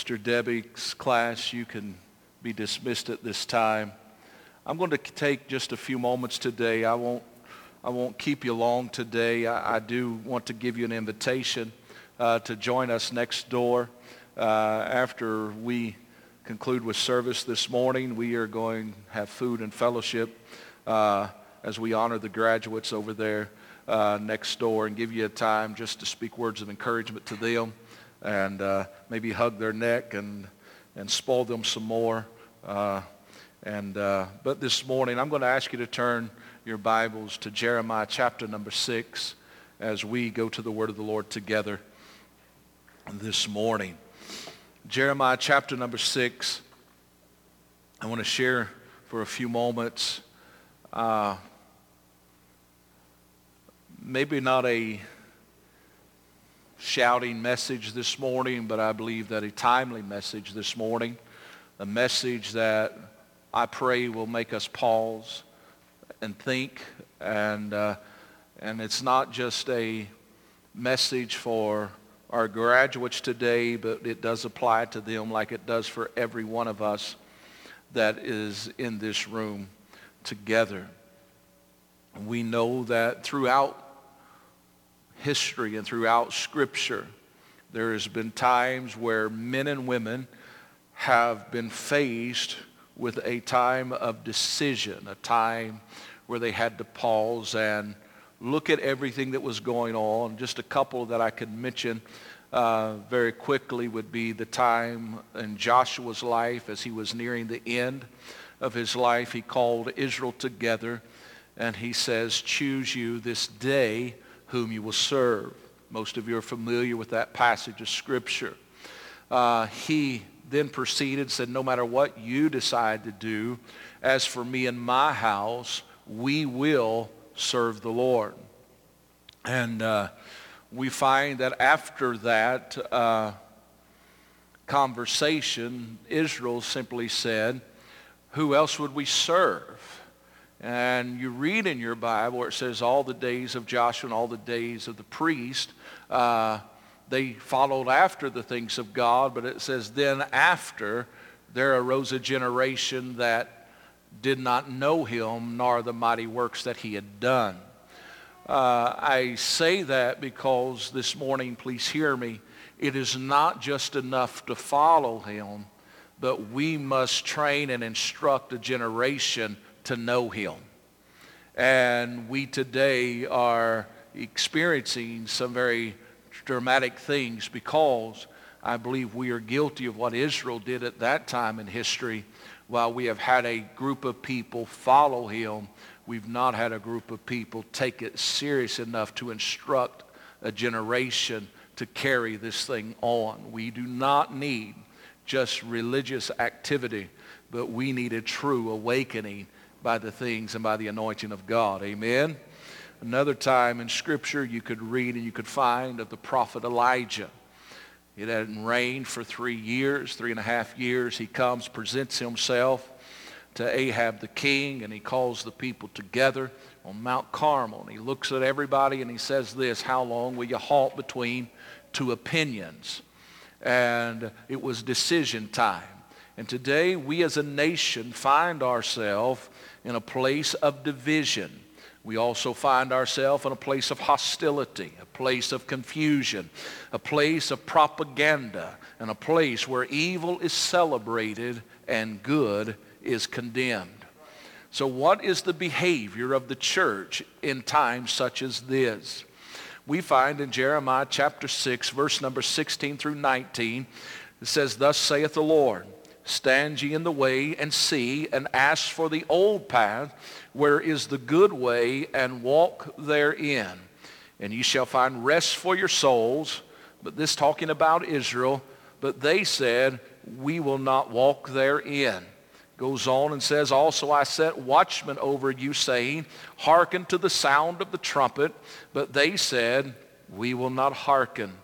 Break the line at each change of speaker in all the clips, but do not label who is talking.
Sister Debbie's class, you can be dismissed at this time. I'm going to take just a few moments today. I won't, I won't keep you long today. I, I do want to give you an invitation uh, to join us next door. Uh, after we conclude with service this morning, we are going to have food and fellowship uh, as we honor the graduates over there uh, next door and give you a time just to speak words of encouragement to them and uh, maybe hug their neck and, and spoil them some more. Uh, and, uh, but this morning, I'm going to ask you to turn your Bibles to Jeremiah chapter number 6 as we go to the word of the Lord together this morning. Jeremiah chapter number 6. I want to share for a few moments uh, maybe not a shouting message this morning, but I believe that a timely message this morning, a message that I pray will make us pause and think. And, uh, and it's not just a message for our graduates today, but it does apply to them like it does for every one of us that is in this room together. We know that throughout history and throughout Scripture, there has been times where men and women have been faced with a time of decision, a time where they had to pause and look at everything that was going on. Just a couple that I could mention uh, very quickly would be the time in Joshua's life as he was nearing the end of his life. He called Israel together and he says, choose you this day whom you will serve. Most of you are familiar with that passage of Scripture. Uh, he then proceeded, and said, no matter what you decide to do, as for me and my house, we will serve the Lord. And uh, we find that after that uh, conversation, Israel simply said, who else would we serve? And you read in your Bible where it says all the days of Joshua and all the days of the priest, uh, they followed after the things of God, but it says then after there arose a generation that did not know him nor the mighty works that he had done. Uh, I say that because this morning, please hear me, it is not just enough to follow him, but we must train and instruct a generation to know him. And we today are experiencing some very dramatic things because I believe we are guilty of what Israel did at that time in history. While we have had a group of people follow him, we've not had a group of people take it serious enough to instruct a generation to carry this thing on. We do not need just religious activity, but we need a true awakening by the things and by the anointing of God. Amen. Another time in Scripture you could read and you could find of the prophet Elijah. It hadn't rained for three years, three and a half years. He comes, presents himself to Ahab the king, and he calls the people together on Mount Carmel. And he looks at everybody and he says this, how long will you halt between two opinions? And it was decision time. And today we as a nation find ourselves in a place of division. We also find ourselves in a place of hostility, a place of confusion, a place of propaganda, and a place where evil is celebrated and good is condemned. So what is the behavior of the church in times such as this? We find in Jeremiah chapter 6, verse number 16 through 19, it says, Thus saith the Lord, Stand ye in the way and see and ask for the old path where is the good way and walk therein. And ye shall find rest for your souls. But this talking about Israel. But they said, we will not walk therein. Goes on and says, also I set watchmen over you saying, hearken to the sound of the trumpet. But they said, we will not hearken.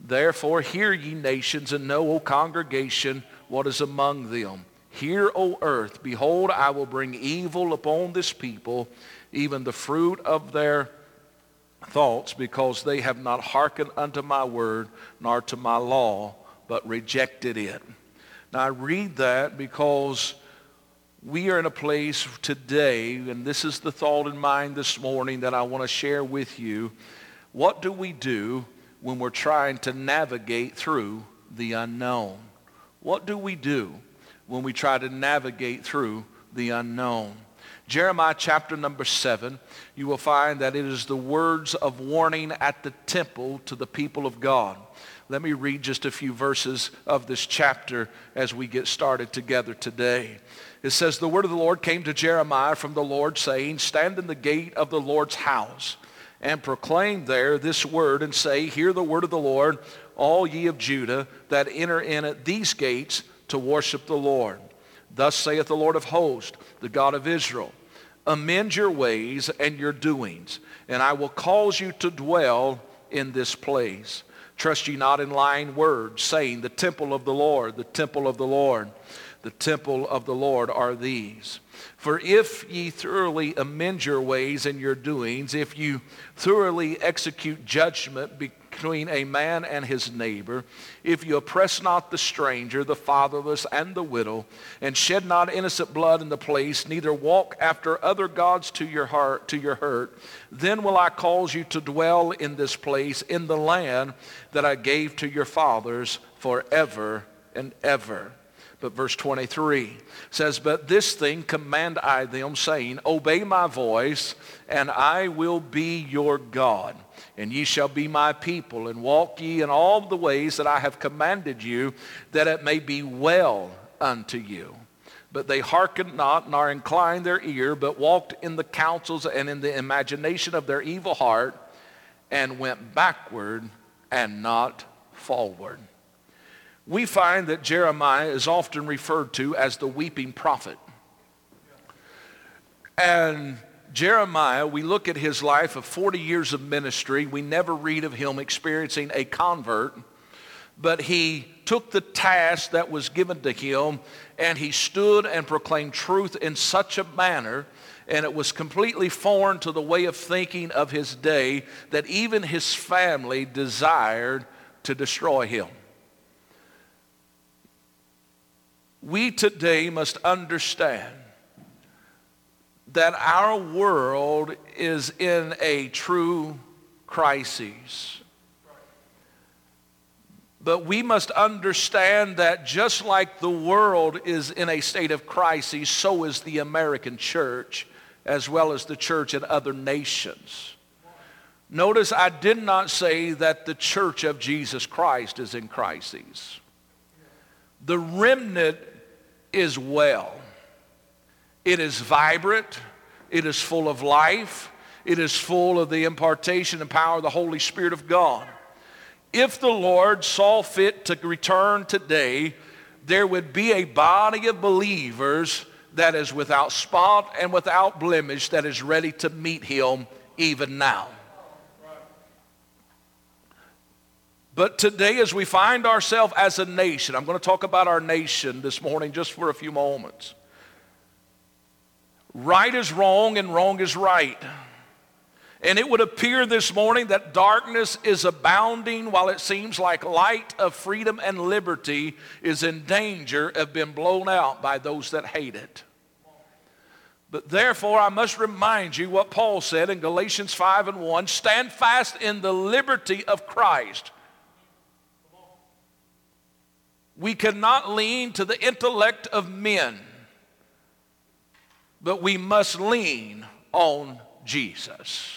Therefore hear ye nations and know, O congregation, what is among them. Hear, O earth, behold, I will bring evil upon this people, even the fruit of their thoughts, because they have not hearkened unto my word, nor to my law, but rejected it. Now I read that because we are in a place today, and this is the thought in mind this morning that I want to share with you. What do we do when we're trying to navigate through the unknown? What do we do when we try to navigate through the unknown? Jeremiah chapter number 7, you will find that it is the words of warning at the temple to the people of God. Let me read just a few verses of this chapter as we get started together today. It says, The word of the Lord came to Jeremiah from the Lord, saying, Stand in the gate of the Lord's house and proclaim there this word and say, Hear the word of the Lord, all ye of Judah that enter in at these gates to worship the Lord. Thus saith the Lord of hosts, the God of Israel, Amend your ways and your doings, and I will cause you to dwell in this place. Trust ye not in lying words, saying, The temple of the Lord, the temple of the Lord, the temple of the Lord are these. For if ye thoroughly amend your ways and your doings, if you thoroughly execute judgment between a man and his neighbor, if you oppress not the stranger, the fatherless, and the widow, and shed not innocent blood in the place, neither walk after other gods to your heart, to your hurt, then will I cause you to dwell in this place, in the land that I gave to your fathers forever and ever. But verse 23 says, But this thing command I them, saying, Obey my voice, and I will be your God. And ye shall be my people, and walk ye in all the ways that I have commanded you, that it may be well unto you. But they hearkened not, nor inclined their ear, but walked in the counsels and in the imagination of their evil heart, and went backward and not forward we find that Jeremiah is often referred to as the weeping prophet. And Jeremiah, we look at his life of 40 years of ministry. We never read of him experiencing a convert, but he took the task that was given to him and he stood and proclaimed truth in such a manner and it was completely foreign to the way of thinking of his day that even his family desired to destroy him. we today must understand that our world is in a true crisis. But we must understand that just like the world is in a state of crisis, so is the American church, as well as the church in other nations. Notice I did not say that the church of Jesus Christ is in crisis. The remnant is well. It is vibrant. It is full of life. It is full of the impartation and power of the Holy Spirit of God. If the Lord saw fit to return today, there would be a body of believers that is without spot and without blemish that is ready to meet him even now. But today, as we find ourselves as a nation, I'm going to talk about our nation this morning just for a few moments. Right is wrong and wrong is right. And it would appear this morning that darkness is abounding while it seems like light of freedom and liberty is in danger of being blown out by those that hate it. But therefore, I must remind you what Paul said in Galatians 5 and 1 stand fast in the liberty of Christ we cannot lean to the intellect of men, but we must lean on Jesus.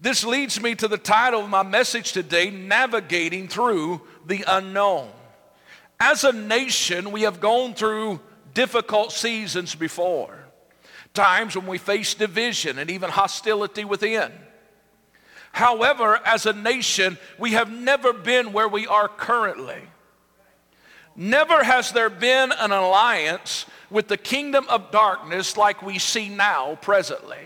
This leads me to the title of my message today Navigating Through the Unknown. As a nation, we have gone through difficult seasons before, times when we face division and even hostility within. However, as a nation, we have never been where we are currently. Never has there been an alliance with the kingdom of darkness like we see now presently.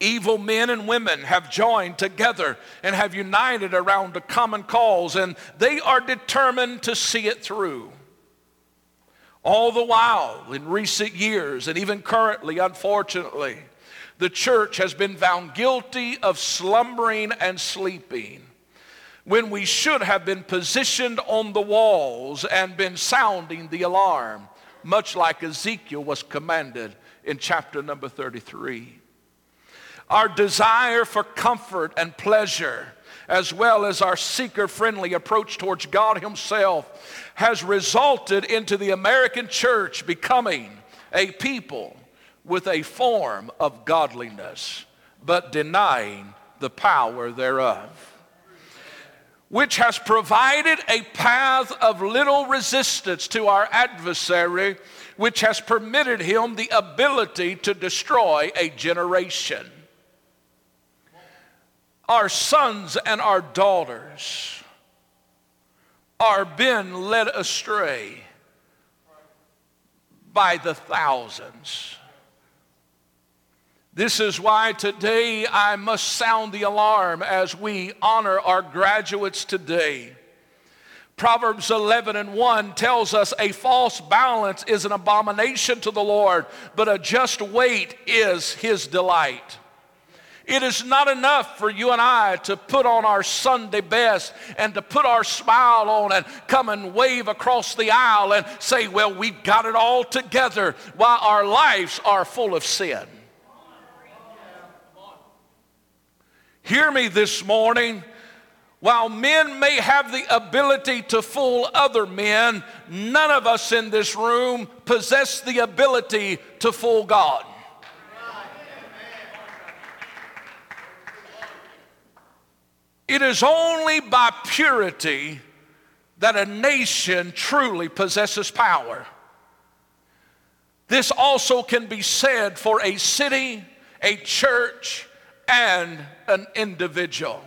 Evil men and women have joined together and have united around a common cause, and they are determined to see it through. All the while, in recent years, and even currently, unfortunately, the church has been found guilty of slumbering and sleeping. When we should have been positioned on the walls and been sounding the alarm, much like Ezekiel was commanded in chapter number 33. Our desire for comfort and pleasure, as well as our seeker friendly approach towards God Himself, has resulted into the American church becoming a people with a form of godliness, but denying the power thereof which has provided a path of little resistance to our adversary, which has permitted him the ability to destroy a generation. Our sons and our daughters are being led astray by the thousands. This is why today I must sound the alarm as we honor our graduates today. Proverbs 11 and 1 tells us a false balance is an abomination to the Lord, but a just weight is his delight. It is not enough for you and I to put on our Sunday best and to put our smile on and come and wave across the aisle and say, Well, we've got it all together while our lives are full of sin. Hear me this morning. While men may have the ability to fool other men, none of us in this room possess the ability to fool God. It is only by purity that a nation truly possesses power. This also can be said for a city, a church, and an individual.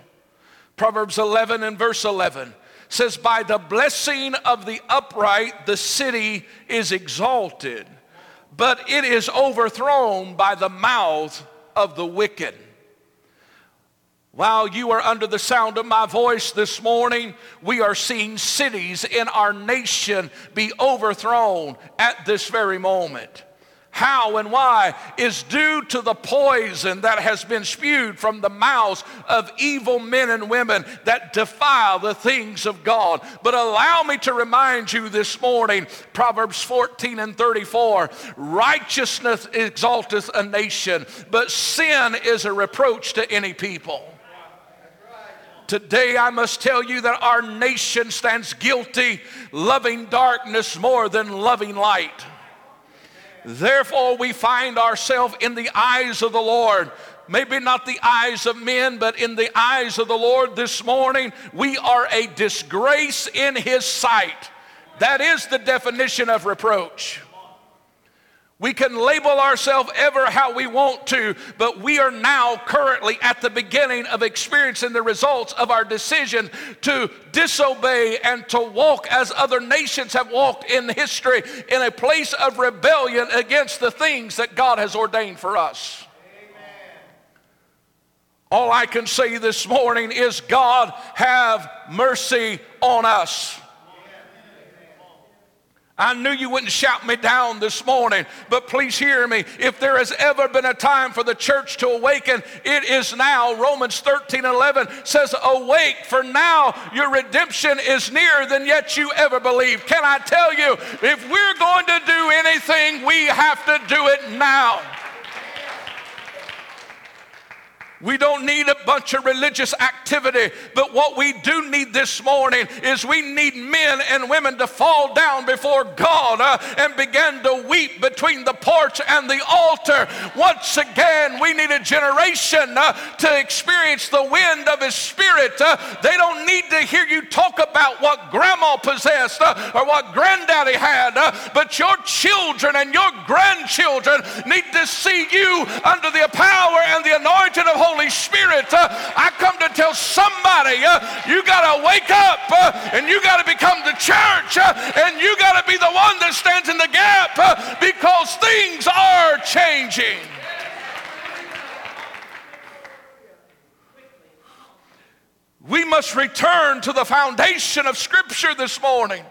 Proverbs 11 and verse 11 says, By the blessing of the upright, the city is exalted, but it is overthrown by the mouth of the wicked. While you are under the sound of my voice this morning, we are seeing cities in our nation be overthrown at this very moment how and why is due to the poison that has been spewed from the mouths of evil men and women that defile the things of God. But allow me to remind you this morning Proverbs 14 and 34 righteousness exalteth a nation, but sin is a reproach to any people. Today, I must tell you that our nation stands guilty, loving darkness more than loving light. Therefore, we find ourselves in the eyes of the Lord. Maybe not the eyes of men, but in the eyes of the Lord this morning, we are a disgrace in His sight. That is the definition of reproach. We can label ourselves ever how we want to, but we are now currently at the beginning of experiencing the results of our decision to disobey and to walk as other nations have walked in history in a place of rebellion against the things that God has ordained for us. All I can say this morning is God have mercy on us. I knew you wouldn't shout me down this morning, but please hear me. If there has ever been a time for the church to awaken, it is now. Romans 13 11 says, Awake, for now your redemption is nearer than yet you ever believed. Can I tell you, if we're going to do anything, we have to do it now. We don't need a bunch of religious activity, but what we do need this morning is we need men and women to fall down before God uh, and begin to weep between the porch and the altar. Once again, we need a generation uh, to experience the wind of His Spirit. Uh, they don't need to hear you talk about what grandma possessed uh, or what granddaddy had, uh, but your children and your grandchildren need to see you under the power and the anointing of Holy Spirit. Uh, I come to tell somebody uh, you got to wake up uh, and you got to become the church and you got to be the one that stands in the gap because things are changing. We must return to the foundation of Scripture this morning.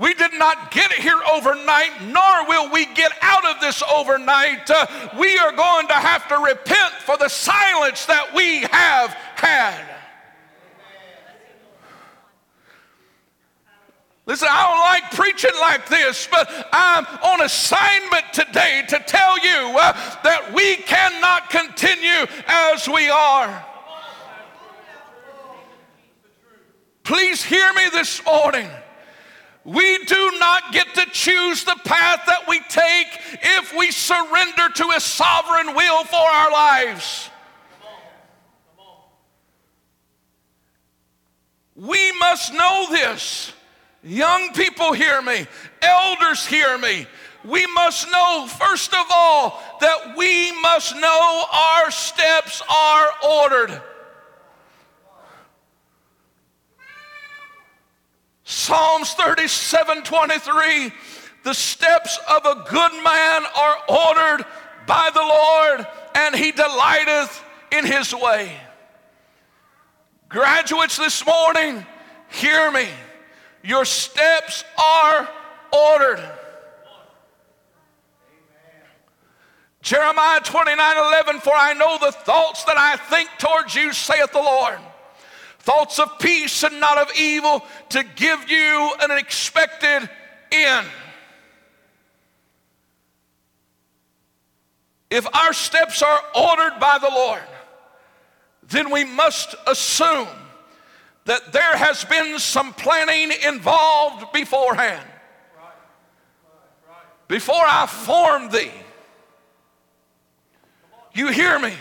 We did not get here overnight, nor will we get out of this overnight. Uh, we are going to have to repent for the silence that we have had. Listen, I don't like preaching like this, but I'm on assignment today to tell you uh, that we cannot continue as we are. Please hear me this morning. We do not get to choose the path that we take if we surrender to His sovereign will for our lives. We must know this. Young people hear me, elders hear me. We must know, first of all, that we must know our steps are ordered. Psalms 37 23, the steps of a good man are ordered by the Lord, and he delighteth in his way. Graduates this morning, hear me. Your steps are ordered. Jeremiah 29 11, for I know the thoughts that I think towards you, saith the Lord. Thoughts of peace and not of evil to give you an expected end. If our steps are ordered by the Lord, then we must assume that there has been some planning involved beforehand. Before I formed thee, you hear me?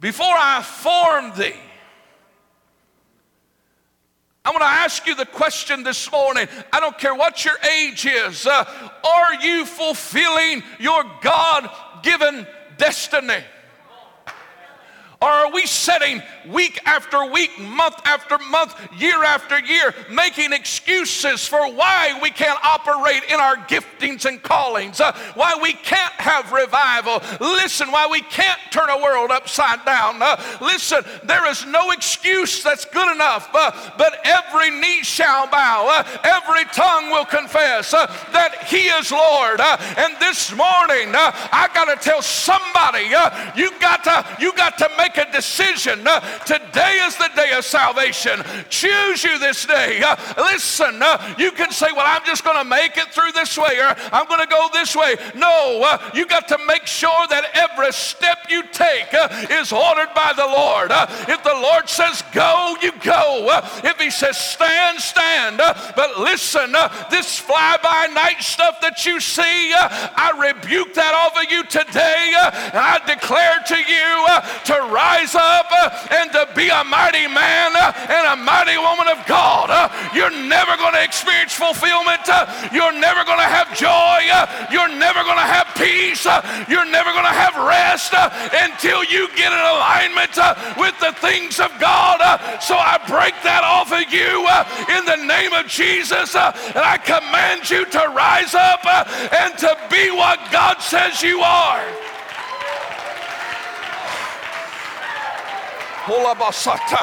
Before I formed thee, I want to ask you the question this morning. I don't care what your age is. Uh, are you fulfilling your God given destiny? Or are we setting week after week, month after month, year after year, making excuses for why we can't operate in our giftings and callings, uh, why we can't have revival? Listen, why we can't turn a world upside down. Uh, listen, there is no excuse that's good enough, uh, but every knee shall bow, uh, every tongue will confess uh, that He is Lord. Uh, and this morning, I got to tell somebody, you got to, you got to make a decision. Uh, today is the day of salvation. Choose you this day. Uh, listen, uh, you can say, Well, I'm just going to make it through this way or I'm going to go this way. No, uh, you got to make sure that every step you take uh, is ordered by the Lord. Uh, if the Lord says go, you go. if He says stand, stand. but listen, this fly by night stuff that you see, I rebuke that off of you today. and I declare to you uh, to rise up uh, and to be a mighty man uh, and a mighty woman of God. Uh, you're never going to experience fulfillment. Uh, you're never going to have joy. Uh, you're never going to have peace. You're never going to have rest until you get in alignment with the things of God. So I break that off of you in the name of Jesus. And I command you to rise up and to be what God says you are. Ola basata.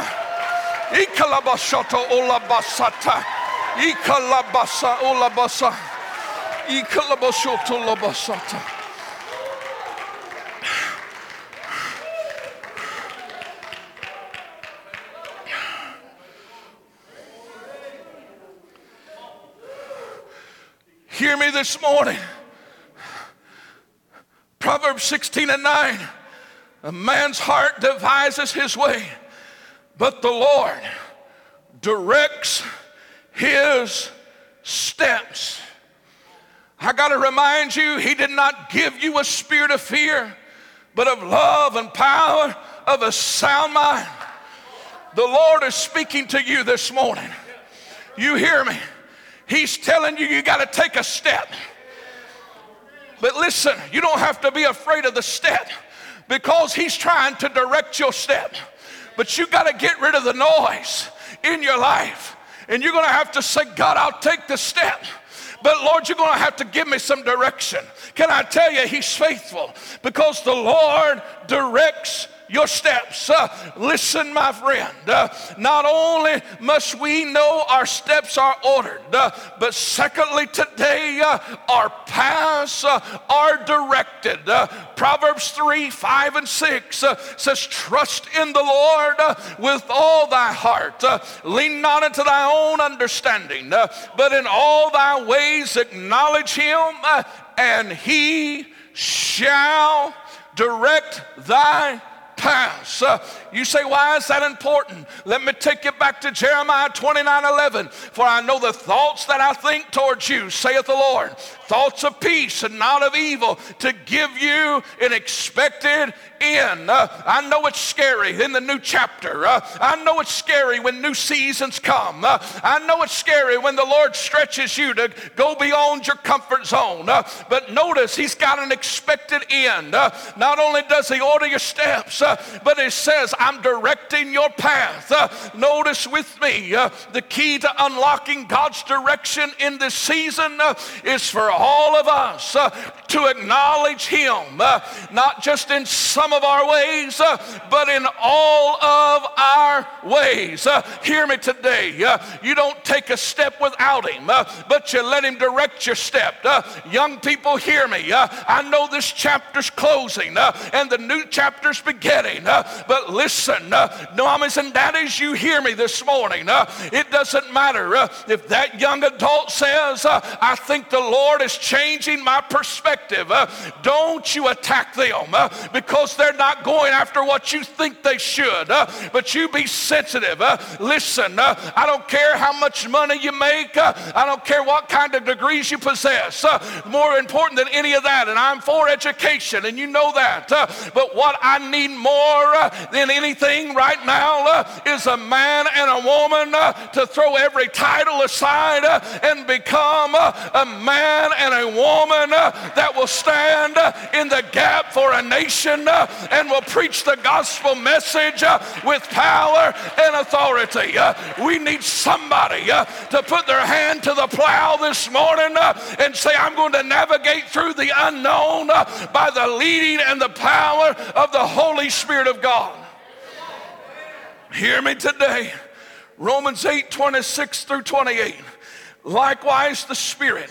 Ikalabashoto ola basata. Ikalabasa ola basa. Ikalabashoto ola basata. Hear me this morning. Proverbs 16 and 9. A man's heart devises his way, but the Lord directs his steps. I got to remind you, he did not give you a spirit of fear, but of love and power, of a sound mind. The Lord is speaking to you this morning. You hear me? He's telling you you got to take a step. But listen, you don't have to be afraid of the step because He's trying to direct your step. But you got to get rid of the noise in your life. And you're going to have to say, God, I'll take the step. But Lord, you're going to have to give me some direction. Can I tell you, He's faithful because the Lord directs your steps. Uh, listen, my friend, uh, not only must we know our steps are ordered, uh, but secondly, today uh, our paths uh, are directed. Uh, Proverbs 3 5 and 6 says, Trust in the Lord with all thy heart, lean not into thy own understanding, but in all thy ways acknowledge him, and he shall direct thy paths. Uh, you say, why is that important? Let me take you back to Jeremiah 29 11. For I know the thoughts that I think towards you, saith the Lord, thoughts of peace and not of evil, to give you an expected end. Uh, I know it's scary in the new chapter. Uh, I know it's scary when new seasons come. Uh, I know it's scary when the Lord stretches you to go beyond your comfort zone. Uh, but notice He's got an expected end. Uh, not only does He order your steps, uh, but He says, I'm directing your path. notice with me the key to unlocking God's direction in this season is for all of us uh, to acknowledge Him, uh, not just in some of our ways, uh, but in all of our ways. Uh, hear me today. Uh, you don't take a step without Him, uh, but you let Him direct your step. young people, hear me. I know this chapter's closing and the new chapter's beginning, but listen, mamas and daddies, you hear me this morning. it doesn't matter if that young adult says, I think the Lord is changing my perspective. don't you attack them because they're not going after what you think they should, uh, but you be sensitive. Uh, listen, uh, I don't care how much money you make, uh, I don't care what kind of degrees you possess. Uh, more important than any of that, and I'm for education, and you know that. Uh, but what I need more than anything right now is a man and a woman to throw every title aside and become a man and a woman that will stand in the gap for a nation and will preach the gospel message uh, with power and authority. Uh, we need somebody uh, to put their hand to the plow this morning and say, I'm going to navigate through the unknown by the leading and the power of the Holy Spirit of God. Hear me today. Romans 8 26 through 28. Likewise, the Spirit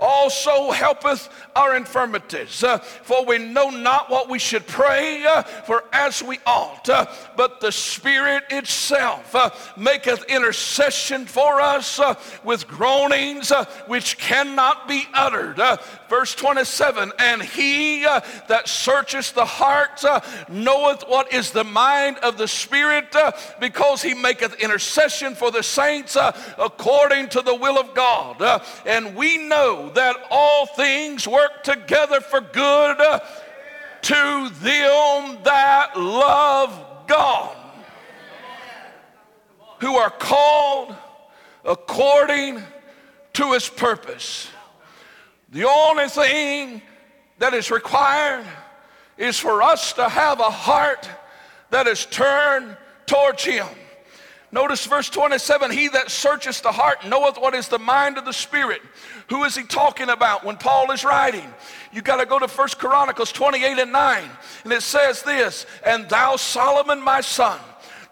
also helpeth our infirmities. Uh, for we know not what we should pray uh, for as we ought, uh, but the Spirit itself maketh intercession for us with groanings which cannot be uttered. Verse 27 And he uh, that searcheth the heart uh, knoweth what is the mind of the Spirit, uh, because he maketh intercession for the saints according to the will of God. and we know that all things work work together for good to them that love God, who are called according to his purpose. The only thing that is required is for us to have a heart that is turned towards him. Notice verse 27 He that searcheth the heart knoweth what is the mind of the Spirit. Who is he talking about when Paul is writing? You got to go to First Chronicles 28 and 9. And it says this And thou, Solomon, my son,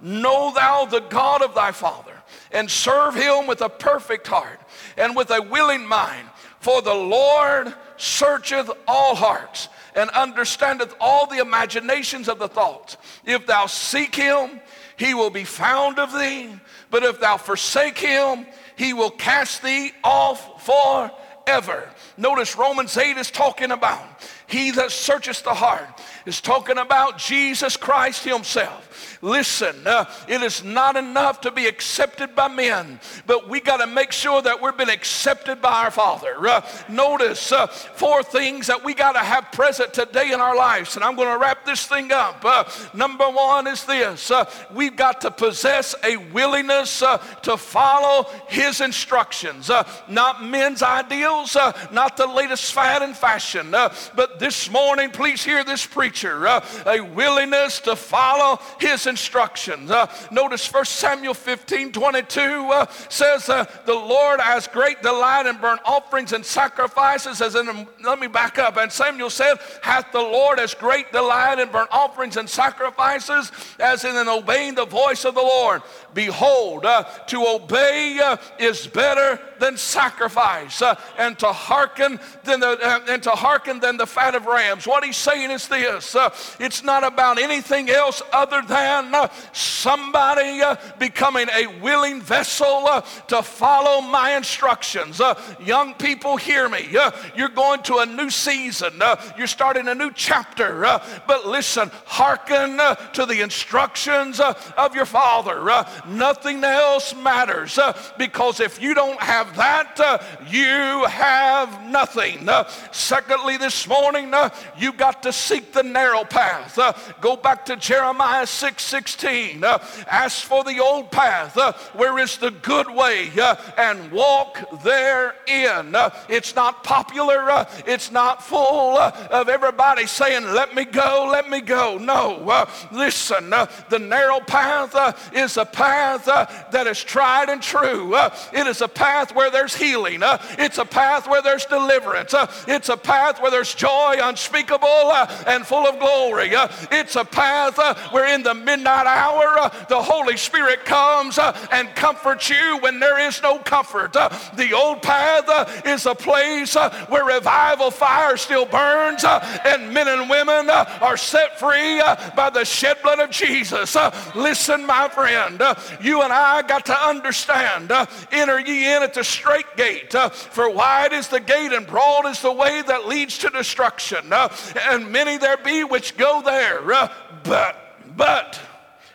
know thou the God of thy father, and serve him with a perfect heart and with a willing mind. For the Lord searcheth all hearts and understandeth all the imaginations of the thoughts. If thou seek him, he will be found of thee. But if thou forsake him, he will cast thee off forever. Notice Romans 8 is talking about he that searcheth the heart is talking about Jesus Christ himself. Listen, uh, it is not enough to be accepted by men, but we got to make sure that we've been accepted by our Father. Uh, notice uh, four things that we got to have present today in our lives, and I'm going to wrap this thing up. Uh, number one is this uh, we've got to possess a willingness uh, to follow His instructions, not men's ideals, not the latest fad and fashion, but this morning, please hear this preacher a willingness to follow His his instructions. Uh, notice 1 Samuel 15, 22 uh, says, uh, the Lord has great delight in burnt offerings and sacrifices. As in, let me back up. And Samuel said, hath the Lord as great delight in burnt offerings and sacrifices as in, in obeying the voice of the Lord. Behold, uh, to obey uh, is better than sacrifice, uh, and to hearken than the and to hearken than the fat of rams. What he's saying is this: it's not about anything else other than uh, somebody becoming a willing vessel to follow my instructions. young people, hear me. you're going to a new season. you're starting a new chapter. but listen, hearken to the instructions of your father. Nothing else matters uh, because if you don't have that, uh, you have nothing. Uh, secondly, this morning, uh, you got to seek the narrow path. Uh, go back to Jeremiah 6 16. Uh, ask for the old path where is the good way and walk therein. it's not popular, it's not full of everybody saying, Let me go, let me go. No, listen, the narrow path is a path uh, that is tried and true. Uh, it is a path where there's healing. Uh, it's a path where there's deliverance. Uh, it's a path where there's joy unspeakable uh, and full of glory. Uh, it's a path where in the midnight hour uh, the Holy Spirit comes uh, and comforts you when there is no comfort. Uh, the old path is a place where revival fire still burns and men and women are set free by the shed blood of Jesus. listen, my friend, you and I got to understand uh, enter ye in at the straight gate, uh, for wide is the gate and broad is the way that leads to destruction, uh, and many there be which go there. Uh, but, but,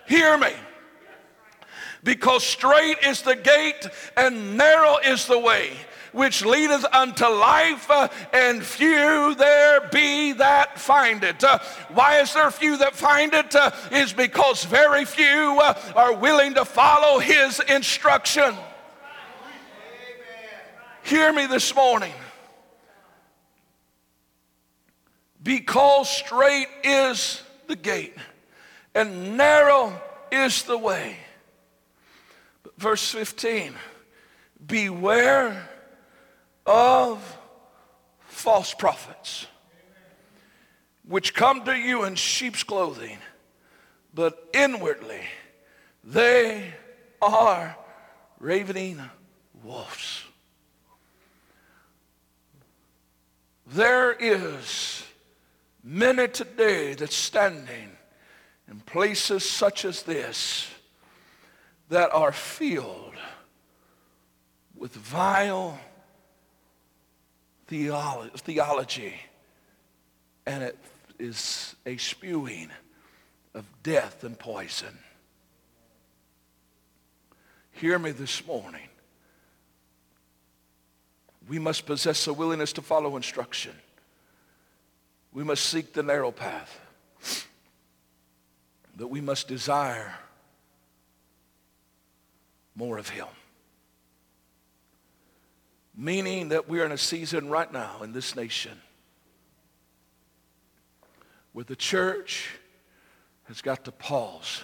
hear me because straight is the gate and narrow is the way which leadeth unto life, uh, and few there be that find it. Uh, why is there few that find it? Uh, is because very few uh, are willing to follow his instruction. Hear me this morning. Because straight is the gate and narrow is the way. Verse 15 Beware of false prophets, which come to you in sheep's clothing, but inwardly they are ravening wolves. There is many today that's standing in places such as this that are filled with vile theology, and it is a spewing of death and poison. Hear me this morning. We must possess a willingness to follow instruction. We must seek the narrow path. But we must desire more of Him. Meaning that we're in a season right now in this nation where the church has got to pause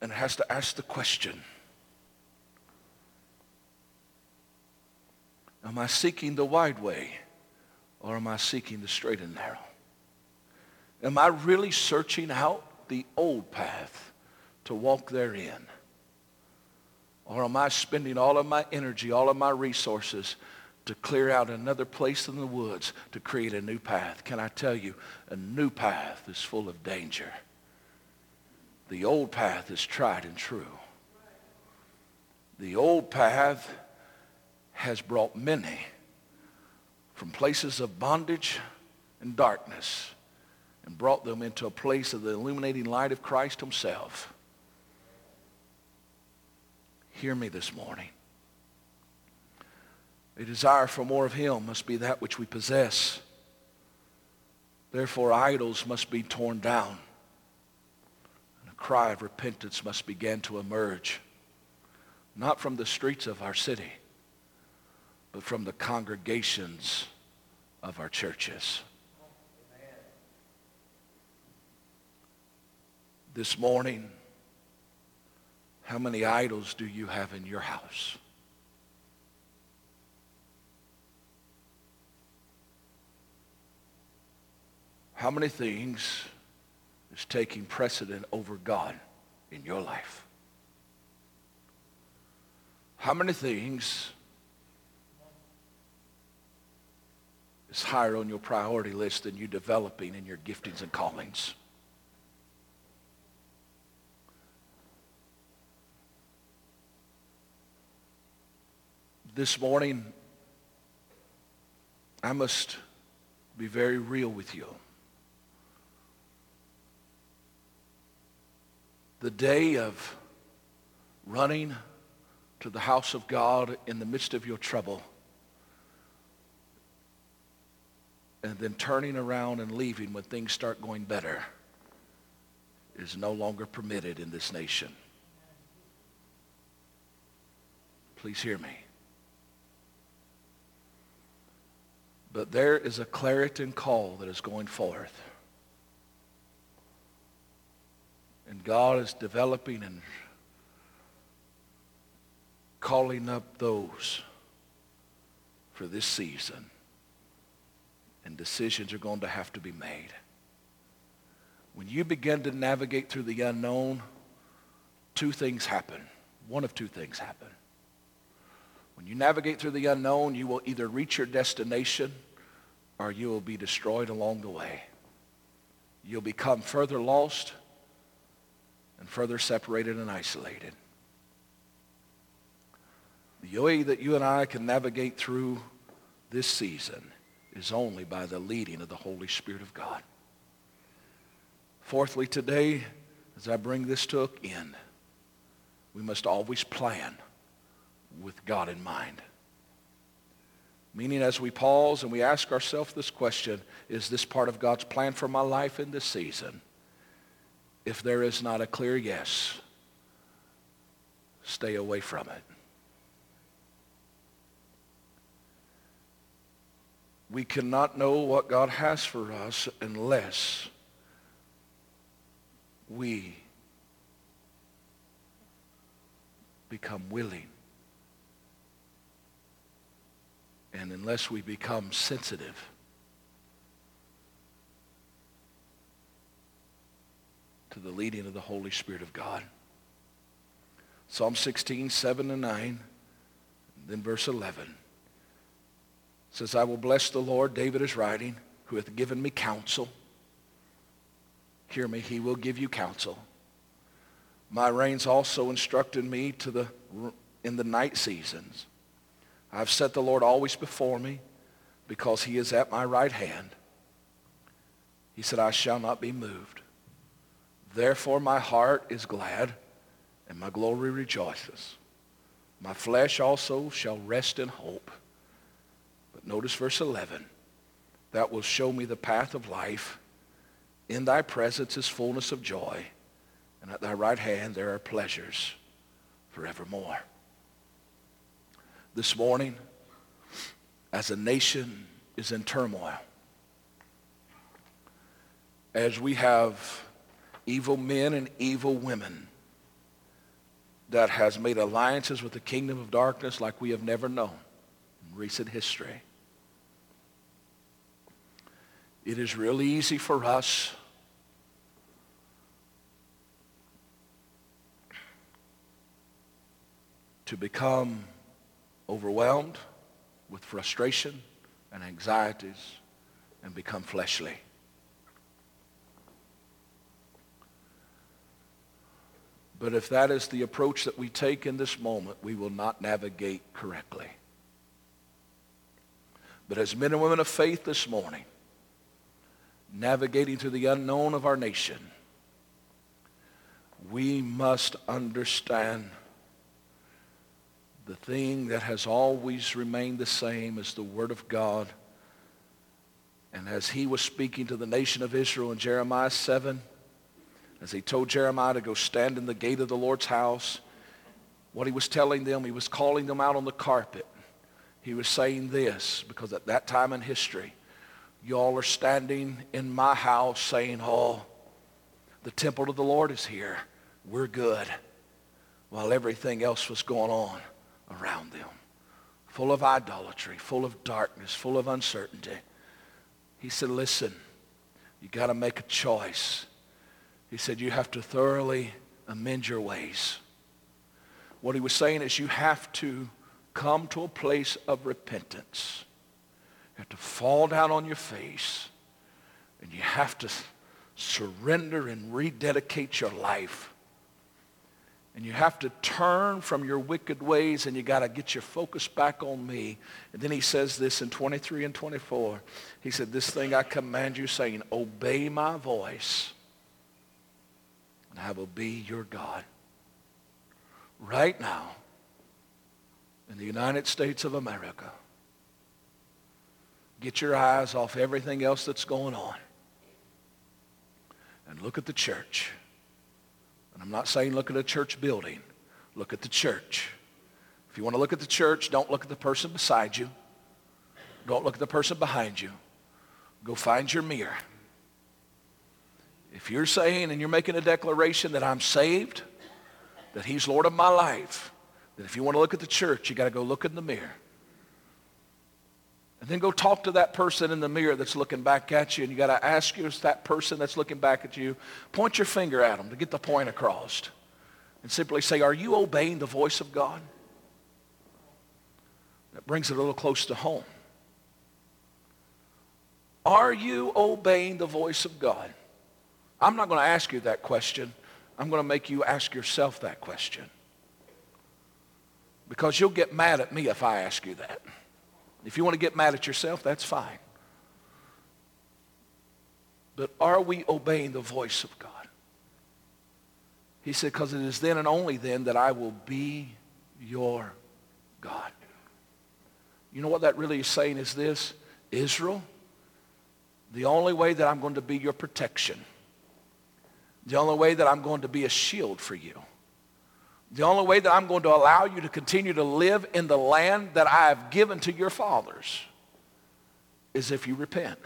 and has to ask the question Am I seeking the wide way or am I seeking the straight and narrow? Am I really searching out the old path to walk therein? Or am I spending all of my energy, all of my resources to clear out another place in the woods to create a new path? Can I tell you, a new path is full of danger. The old path is tried and true. The old path has brought many from places of bondage and darkness and brought them into a place of the illuminating light of Christ himself. Hear me this morning. A desire for more of him must be that which we possess. Therefore, idols must be torn down. And a cry of repentance must begin to emerge, not from the streets of our city, but from the congregations of our churches. This morning, how many idols do you have in your house? How many things is taking precedent over God in your life? How many things is higher on your priority list than you developing in your giftings and callings? This morning, I must be very real with you. The day of running to the house of God in the midst of your trouble and then turning around and leaving when things start going better is no longer permitted in this nation. Please hear me. But there is a Clarion call that is going forth. And God is developing and calling up those for this season. And decisions are going to have to be made. When you begin to navigate through the unknown, two things happen. One of two things happen. When you navigate through the unknown, you will either reach your destination or you will be destroyed along the way. You'll become further lost and further separated and isolated. The way that you and I can navigate through this season is only by the leading of the Holy Spirit of God. Fourthly, today, as I bring this to an end, we must always plan with God in mind. Meaning as we pause and we ask ourselves this question, is this part of God's plan for my life in this season? If there is not a clear yes, stay away from it. We cannot know what God has for us unless we become willing and unless we become sensitive to the leading of the Holy Spirit of God. Psalm 16, 7 and 9, then verse 11 says, I will bless the Lord, David is writing, who hath given me counsel. Hear me, he will give you counsel. My reins also instructed me to the, in the night seasons. I've set the Lord always before me because he is at my right hand. He said, I shall not be moved. Therefore my heart is glad and my glory rejoices. My flesh also shall rest in hope. But notice verse 11. That will show me the path of life. In thy presence is fullness of joy, and at thy right hand there are pleasures forevermore. This morning, as a nation is in turmoil, as we have evil men and evil women that has made alliances with the kingdom of darkness like we have never known in recent history. It is really easy for us to become overwhelmed with frustration and anxieties and become fleshly. But if that is the approach that we take in this moment, we will not navigate correctly. But as men and women of faith this morning, navigating through the unknown of our nation, we must understand the thing that has always remained the same is the Word of God. And as he was speaking to the nation of Israel in Jeremiah 7, as he told Jeremiah to go stand in the gate of the Lord's house, what he was telling them, he was calling them out on the carpet. He was saying this because at that time in history, y'all are standing in my house saying, oh, The temple of the Lord is here. We're good. While everything else was going on around them. Full of idolatry, full of darkness, full of uncertainty. He said, listen, you got to make a choice. He said, you have to thoroughly amend your ways. What he was saying is you have to come to a place of repentance. You have to fall down on your face and you have to surrender and rededicate your life. And you have to turn from your wicked ways and you got to get your focus back on me. And then he says this in 23 and 24. He said, this thing I command you saying, obey my voice and I will be your God. Right now, in the United States of America, get your eyes off everything else that's going on and look at the church. And I'm not saying look at a church building. Look at the church. If you want to look at the church, don't look at the person beside you. Don't look at the person behind you. Go find your mirror. If you're saying and you're making a declaration that I'm saved, that he's Lord of my life, then if you want to look at the church, you got to go look in the mirror. And then go talk to that person in the mirror that's looking back at you. And you got to ask you, that person that's looking back at you, point your finger at them to get the point across. And simply say, are you obeying the voice of God? That brings it a little close to home. Are you obeying the voice of God? I'm not going to ask you that question. I'm going to make you ask yourself that question. Because you'll get mad at me if I ask you that. If you want to get mad at yourself, that's fine. But are we obeying the voice of God? He said, because it is then and only then that I will be your God. You know what that really is saying is this? Israel, the only way that I'm going to be your protection, the only way that I'm going to be a shield for you, the only way that I'm going to allow you to continue to live in the land that I have given to your fathers is if you repent.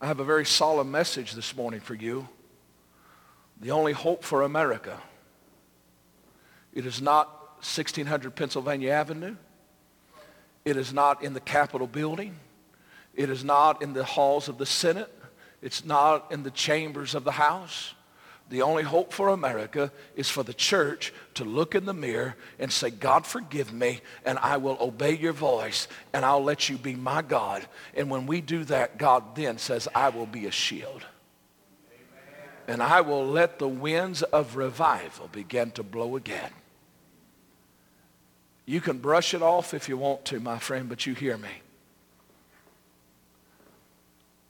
I have a very solemn message this morning for you. The only hope for America. It is not 1600 Pennsylvania Avenue. It is not in the Capitol building. It is not in the halls of the Senate. It's not in the chambers of the House. The only hope for America is for the church to look in the mirror and say, God, forgive me, and I will obey your voice, and I'll let you be my God. And when we do that, God then says, I will be a shield. And I will let the winds of revival begin to blow again. You can brush it off if you want to, my friend, but you hear me.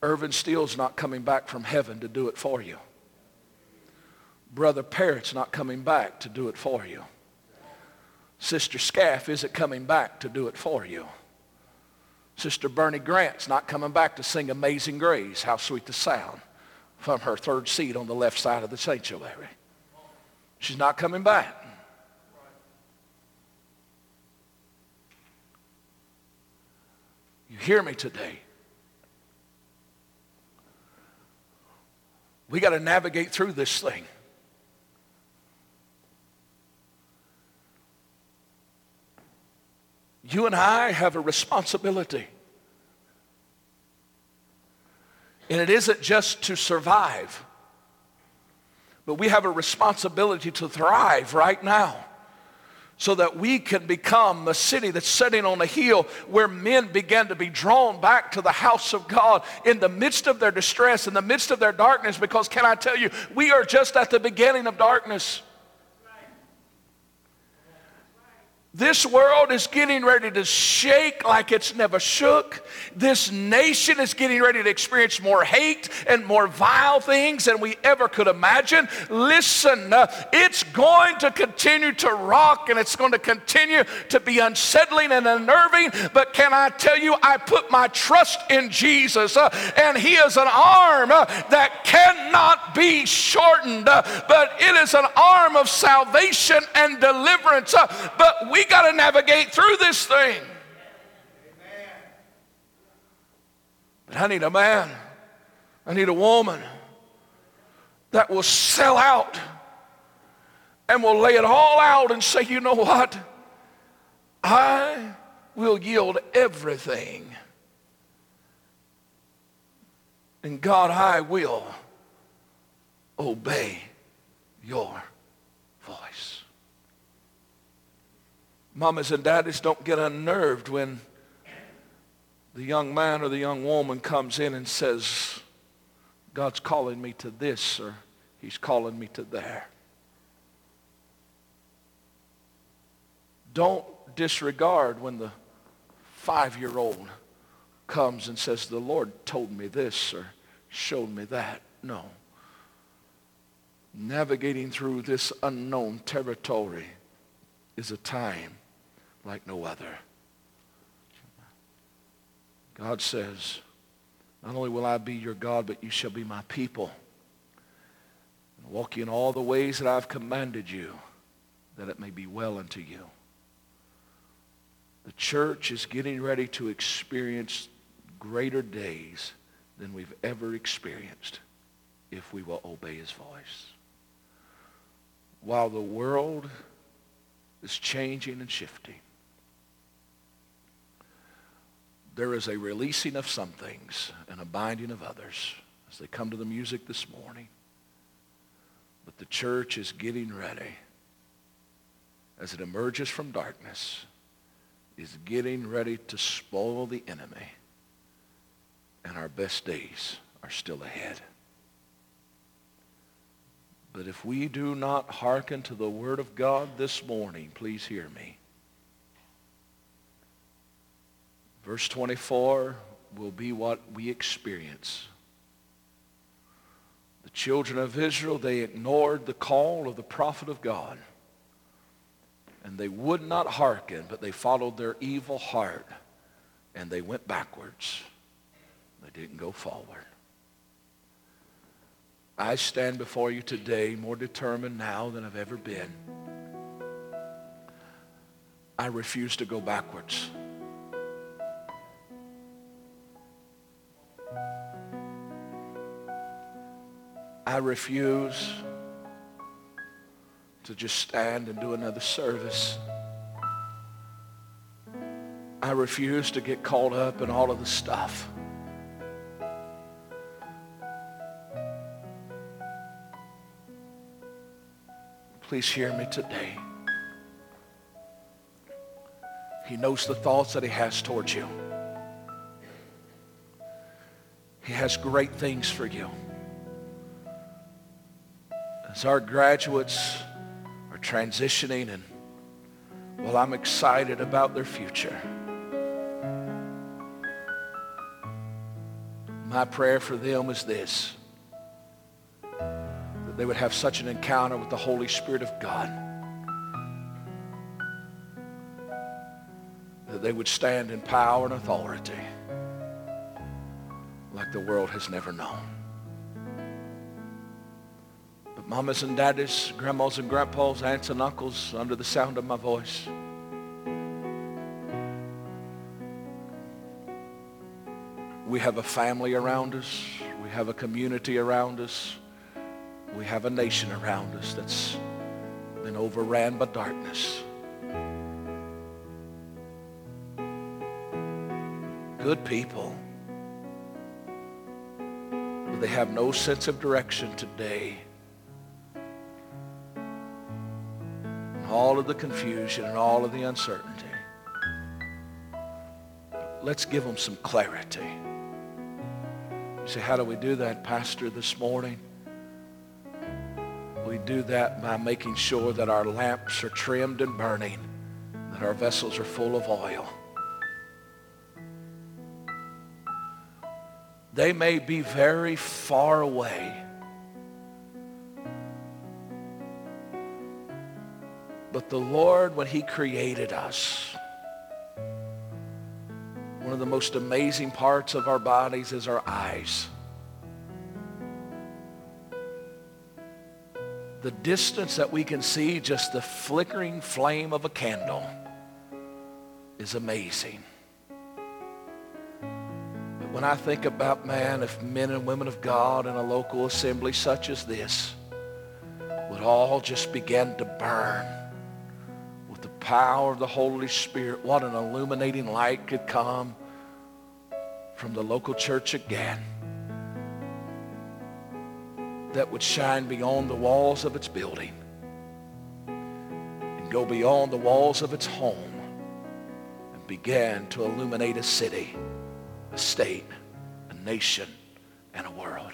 Irvin Steele's not coming back from heaven to do it for you. Brother Parrott's not coming back to do it for you. Sister Scaff isn't coming back to do it for you. Sister Bernie Grant's not coming back to sing Amazing Grace, How Sweet the Sound, from her third seat on the left side of the sanctuary. She's not coming back. You hear me today. We got to navigate through this thing. You and I have a responsibility. And it isn't just to survive, but we have a responsibility to thrive right now so that we can become a city that's sitting on a hill where men begin to be drawn back to the house of God in the midst of their distress, in the midst of their darkness, because can I tell you, we are just at the beginning of darkness. This world is getting ready to shake like it's never shook. This nation is getting ready to experience more hate and more vile things than we ever could imagine. Listen, uh, it's going to continue to rock and it's going to continue to be unsettling and unnerving. But can I tell you, I put my trust in Jesus uh, and He is an arm uh, that cannot be shortened, uh, but it is an arm of salvation and deliverance. Uh, but we we got to navigate through this thing. But I need a man. I need a woman that will sell out and will lay it all out and say, you know what? I will yield everything. And God, I will obey your voice. Mamas and daddies don't get unnerved when the young man or the young woman comes in and says, God's calling me to this or he's calling me to there. Don't disregard when the five-year-old comes and says, the Lord told me this or showed me that. No. Navigating through this unknown territory is a time like no other. God says, not only will I be your God, but you shall be my people. And walk in all the ways that I've commanded you, that it may be well unto you. The church is getting ready to experience greater days than we've ever experienced if we will obey his voice. While the world is changing and shifting, there is a releasing of some things and a binding of others as they come to the music this morning. But the church is getting ready as it emerges from darkness, is getting ready to spoil the enemy and our best days are still ahead. But if we do not hearken to the word of God this morning, please hear me. Verse 24 will be what we experience. The children of Israel, they ignored the call of the prophet of God. And they would not hearken, but they followed their evil heart. And they went backwards. They didn't go forward. I stand before you today more determined now than I've ever been. I refuse to go backwards. I refuse to just stand and do another service. I refuse to get caught up in all of the stuff. Please hear me today. He knows the thoughts that he has towards you. He has great things for you. As our graduates are transitioning and well, I'm excited about their future. My prayer for them is this that they would have such an encounter with the Holy Spirit of God that they would stand in power and authority like the world has never known. Mamas and daddies, grandmas and grandpas, aunts and uncles, under the sound of my voice, we have a family around us. We have a community around us. We have a nation around us that's been overran by darkness. Good people. But they have no sense of direction today. All of the confusion and all of the uncertainty. Let's give them some clarity. You say, how do we do that, Pastor, this morning? We do that by making sure that our lamps are trimmed and burning, that our vessels are full of oil. They may be very far away. But the Lord, when he created us, one of the most amazing parts of our bodies is our eyes. the distance that we can see just the flickering flame of a candle is amazing. But when I think about, man, if men and women of God in a local assembly such as this would all just begin to burn power of the Holy Spirit, what an illuminating light could come from the local church again that would shine beyond the walls of its building and go beyond the walls of its home and begin to illuminate a city a state, a nation, and a world.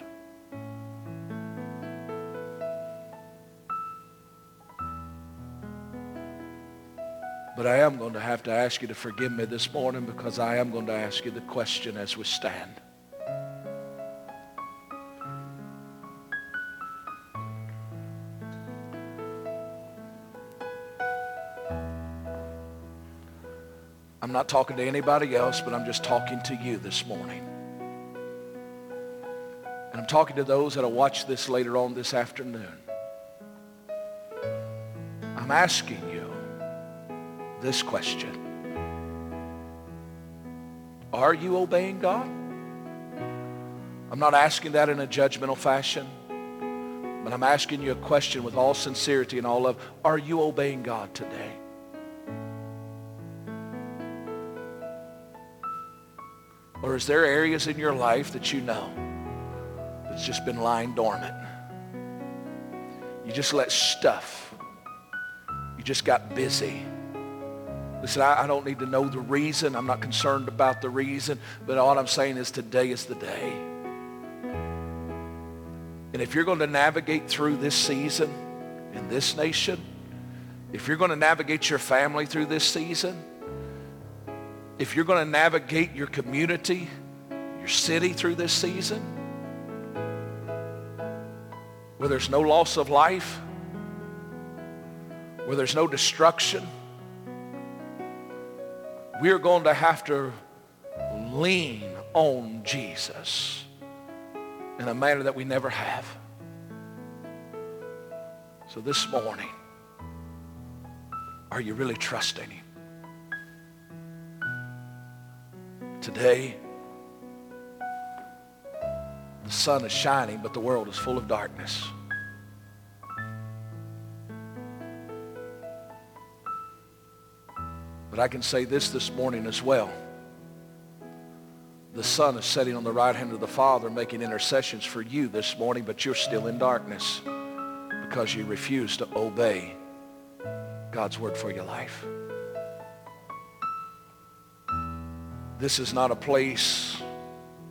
But I am going to have to ask you to forgive me this morning because I am going to ask you the question as we stand. I'm not talking to anybody else, but I'm just talking to you this morning. And I'm talking to those that'll watch this later on this afternoon. I'm asking you this question. Are you obeying God? I'm not asking that in a judgmental fashion, but I'm asking you a question with all sincerity and all love. Are you obeying God today? Or is there areas in your life that you know that's just been lying dormant? You just let stuff. You just got busy. Listen, I, I, don't need to know the reason. I'm not concerned about the reason. But all I'm saying is today is the day. And if you're going to navigate through this season in this nation, if you're going to navigate your family through this season, if you're going to navigate your community, your city through this season, where there's no loss of life, where there's no destruction, we're going to have to lean on Jesus in a manner that we never have. So this morning, are you really trusting him? Today, the sun is shining, but the world is full of darkness. But I can say this this morning as well. The Son is sitting on the right hand of the Father, making intercessions for you this morning, but you're still in darkness because you refuse to obey God's word for your life. This is not a place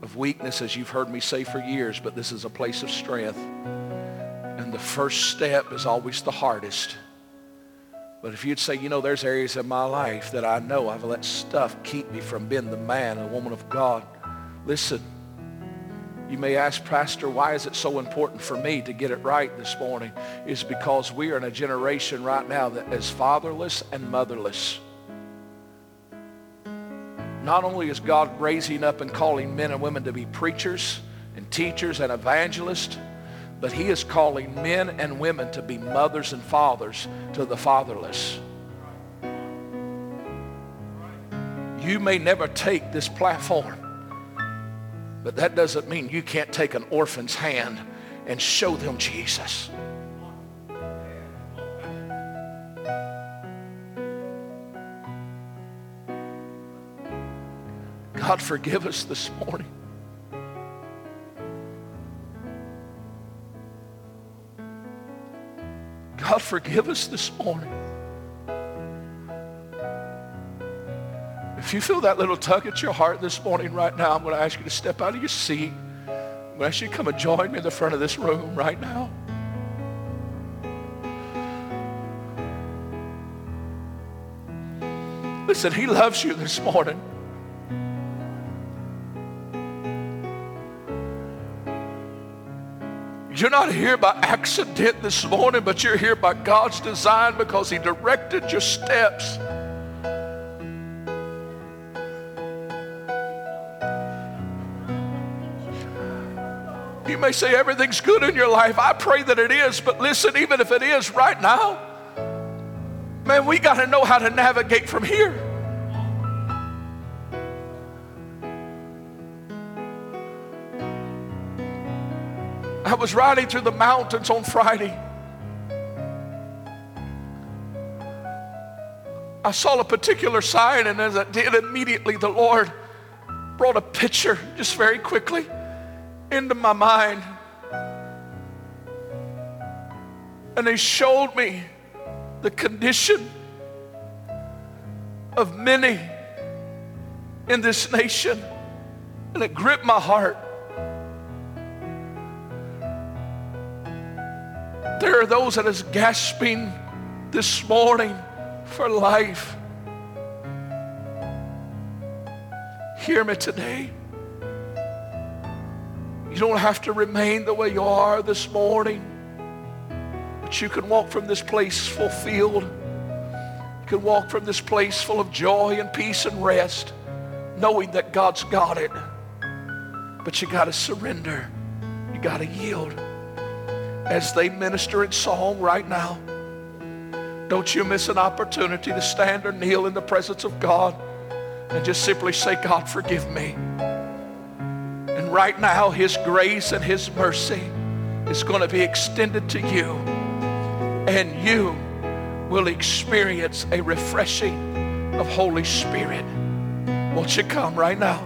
of weakness, as you've heard me say for years, but this is a place of strength. And the first step is always the hardest. But if you'd say, you know, there's areas in my life that I know I've let stuff keep me from being the man and woman of God. Listen, you may ask, Pastor, why is it so important for me to get it right this morning? Is because we are in a generation right now that is fatherless and motherless. Not only is God raising up and calling men and women to be preachers and teachers and evangelists, but he is calling men and women to be mothers and fathers to the fatherless. You may never take this platform, but that doesn't mean you can't take an orphan's hand and show them Jesus. God, forgive us this morning. God, forgive us this morning. If you feel that little tug at your heart this morning right now, I'm going to ask you to step out of your seat. I'm going to ask you to come and join me in the front of this room right now. Listen, he loves you this morning. You're not here by accident this morning, but you're here by God's design because He directed your steps. You may say everything's good in your life. I pray that it is, but listen, even if it is right now, man, we got to know how to navigate from here. I was riding through the mountains on Friday. I saw a particular sign, and as I did, immediately the Lord brought a picture just very quickly into my mind. And He showed me the condition of many in this nation, and it gripped my heart. There are those that is gasping this morning for life. Hear me today. You don't have to remain the way you are this morning, but you can walk from this place fulfilled. You can walk from this place full of joy and peace and rest, knowing that God's got it. But you got to surrender. You got to yield. As they minister in song right now, don't you miss an opportunity to stand or kneel in the presence of God and just simply say, God, forgive me. And right now, His grace and His mercy is going to be extended to you. And you will experience a refreshing of Holy Spirit. Won't you come right now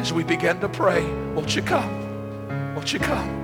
as we begin to pray? Won't you come? Won't you come?